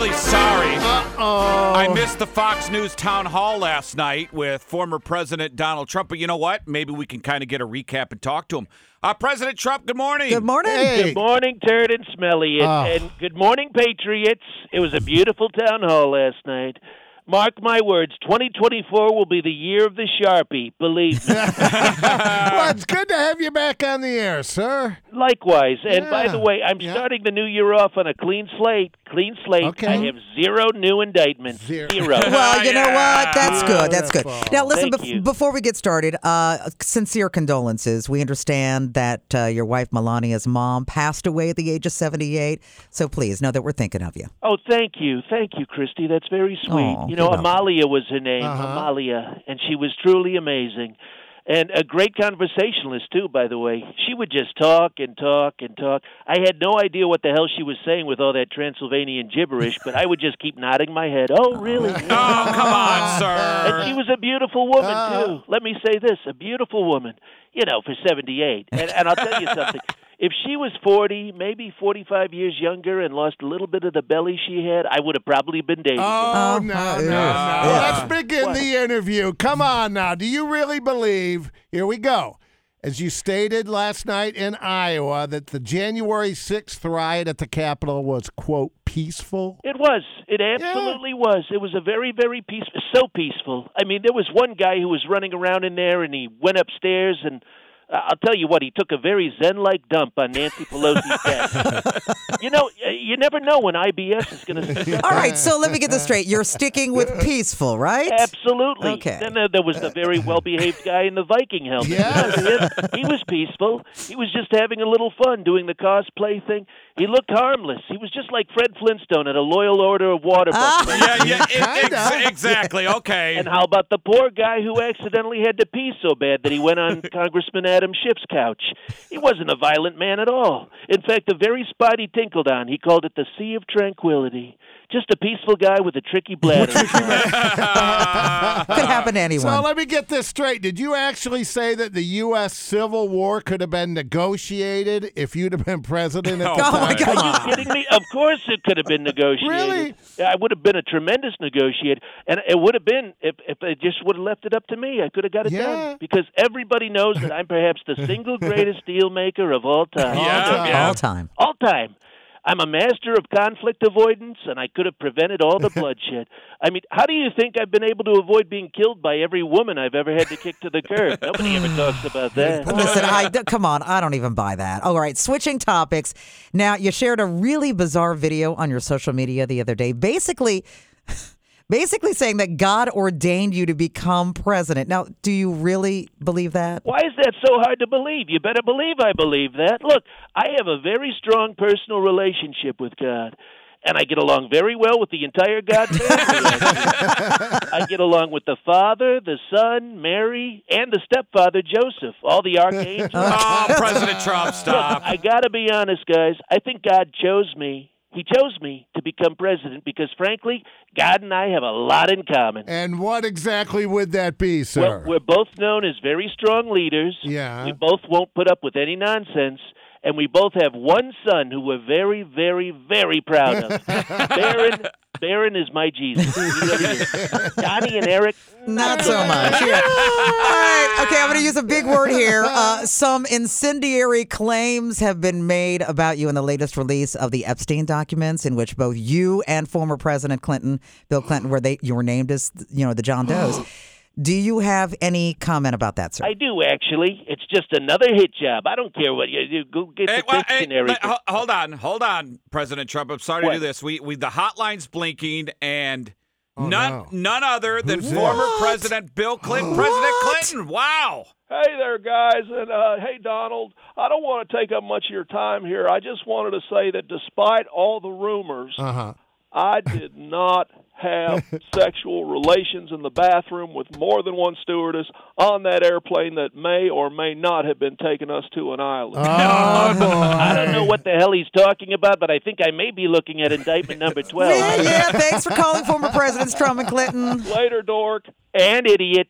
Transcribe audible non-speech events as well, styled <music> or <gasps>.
really sorry. Uh-oh. I missed the Fox News town hall last night with former President Donald Trump. But you know what? Maybe we can kind of get a recap and talk to him. Uh, President Trump, good morning. Good morning. Hey. Good morning, Turd and Smelly, and, Oh. and good morning, Patriots. It was a beautiful town hall last night. Mark my words, 2024 will be the year of the Sharpie, believe me. <laughs> <laughs> well, it's good to have you back on the air, sir. Likewise. And by the way, I'm Yeah. starting the new year off on a clean slate. Clean slate. Okay. I have zero new indictments. Zero. <laughs> Well, you know what? That's good. That's good. Now, listen, bef- before we get started, uh, sincere condolences. We understand that uh, your wife, Melania's mom, passed away at the age of 78. So please know that we're thinking of you. Oh, thank you. Thank you, Christy. That's very sweet. Aw, you know, you're welcome. Amalia was her name, Uh-huh. Amalia, and she was truly amazing. And a great conversationalist, too, by the way. She would just talk and talk and talk. I had no idea what the hell she was saying with all that Transylvanian gibberish, but I would just keep nodding my head. Oh, really? <laughs> Oh, come on, <laughs> sir. And she was a beautiful woman, Uh. too. Let me say this a beautiful woman, you know, for 78. And, and I'll tell you something. If she was 40, maybe 45 years younger and lost a little bit of the belly she had, I would have probably been dating her. Oh, Oh, no, no, no. yeah. Let's begin What? the interview. Come on now. Do you really believe, here we go, as you stated last night in Iowa, that the January 6th riot at the Capitol was, quote, peaceful? It was. It absolutely was. It was a very, very peaceful. So peaceful. I mean, there was one guy who was running around in there, and he went upstairs, and I'll tell you what, he took a very zen-like dump on Nancy Pelosi's <laughs> desk. you know, you never know when IBS is going <laughs> to. All right, so let me get this straight. You're sticking with <laughs> peaceful, right? Absolutely. Okay. Then uh, there was the very well-behaved guy in the Viking helmet. Yes. He was peaceful. He was just having a little fun doing the cosplay thing. He looked harmless. He was just like Fred Flintstone at a Loyal Order of Water Ah. Buffalo. yeah, yeah, <laughs> it- ex- exactly. Okay. And how about the poor guy who accidentally had to pee so bad that he went on <laughs> Congressman Adam Schiff's couch? He wasn't a violent man at all. In fact, the very spot he tinkled on, he called it the Sea of Tranquility. Just a peaceful guy with a tricky <laughs> bladder. <laughs> Could happen to anyone. So let me get this straight. Did you actually say that the U.S. Civil War could have been negotiated if you'd have been president at the Oh, my time? God. Are you kidding me? Of course it could have been negotiated. Really? I would have been a tremendous negotiator. And it would have been if, if they just would have left it up to me. I could have got it Yeah. done. Because everybody knows that I'm perhaps the single <laughs> greatest deal maker of all time. Yeah, time. yeah. All time. All time. I'm a master of conflict avoidance, and I could have prevented all the <laughs> bloodshed. I mean, how do you think I've been able to avoid being killed by every woman I've ever had to kick to the curb? <laughs> Nobody ever talks about that. Listen, I d- come on. I don't even buy that. All right, switching topics. Now, you shared a really bizarre video on your social media the other day, basically, <laughs> basically saying that God ordained you to become president. Now, do you really believe that? Why is that so hard to believe? You better believe I believe that. Look, I have a very strong personal relationship with God. And I get along very well with the entire God <laughs> family. I get along with the Father, the Son, Mary, and the stepfather, Joseph, all the archangels. <laughs> oh, President Trump, Look, stop. I got to be honest, guys. I think God chose me. He chose me to become president because, frankly, God and I have a lot in common. And what exactly would that be, Well, sir? we're both known as very strong leaders. Yeah. We both won't put up with any nonsense. And we both have one son who we're very, very, very proud of. <laughs> Barron, Barron is my Jesus. He really is. <laughs> Donnie and Eric, Not so much. <laughs> Yeah. All right. Okay, I'm going to use a big word here. <laughs> Uh, some incendiary claims have been made about you in the latest release of the Epstein documents, in which both you and former President Clinton, Bill Clinton, where they you were named as you know the John Does. <gasps> Do you have any comment about that, sir? I do actually. It's just another hit job. I don't care what you do. Go get Hey, the well, dictionary. let- ho- hold on, hold on, President Trump. I'm sorry What? to do this. We we the hotline's blinking and Oh, none no. none other than Who's former this? President Bill Clinton. President Clinton. Wow. Hey there, guys, and uh, hey, Donald. I don't want to take up much of your time here. I just wanted to say that despite all the rumors, Uh huh. I did not have <laughs> sexual relations in the bathroom with more than one stewardess on that airplane that may or may not have been taking us to an island. Oh. <laughs> I don't know what the hell he's talking about, but I think I may be looking at indictment number <laughs> 12. yeah, yeah. Thanks for calling former presidents Trump and Clinton. Later, dork. And idiot.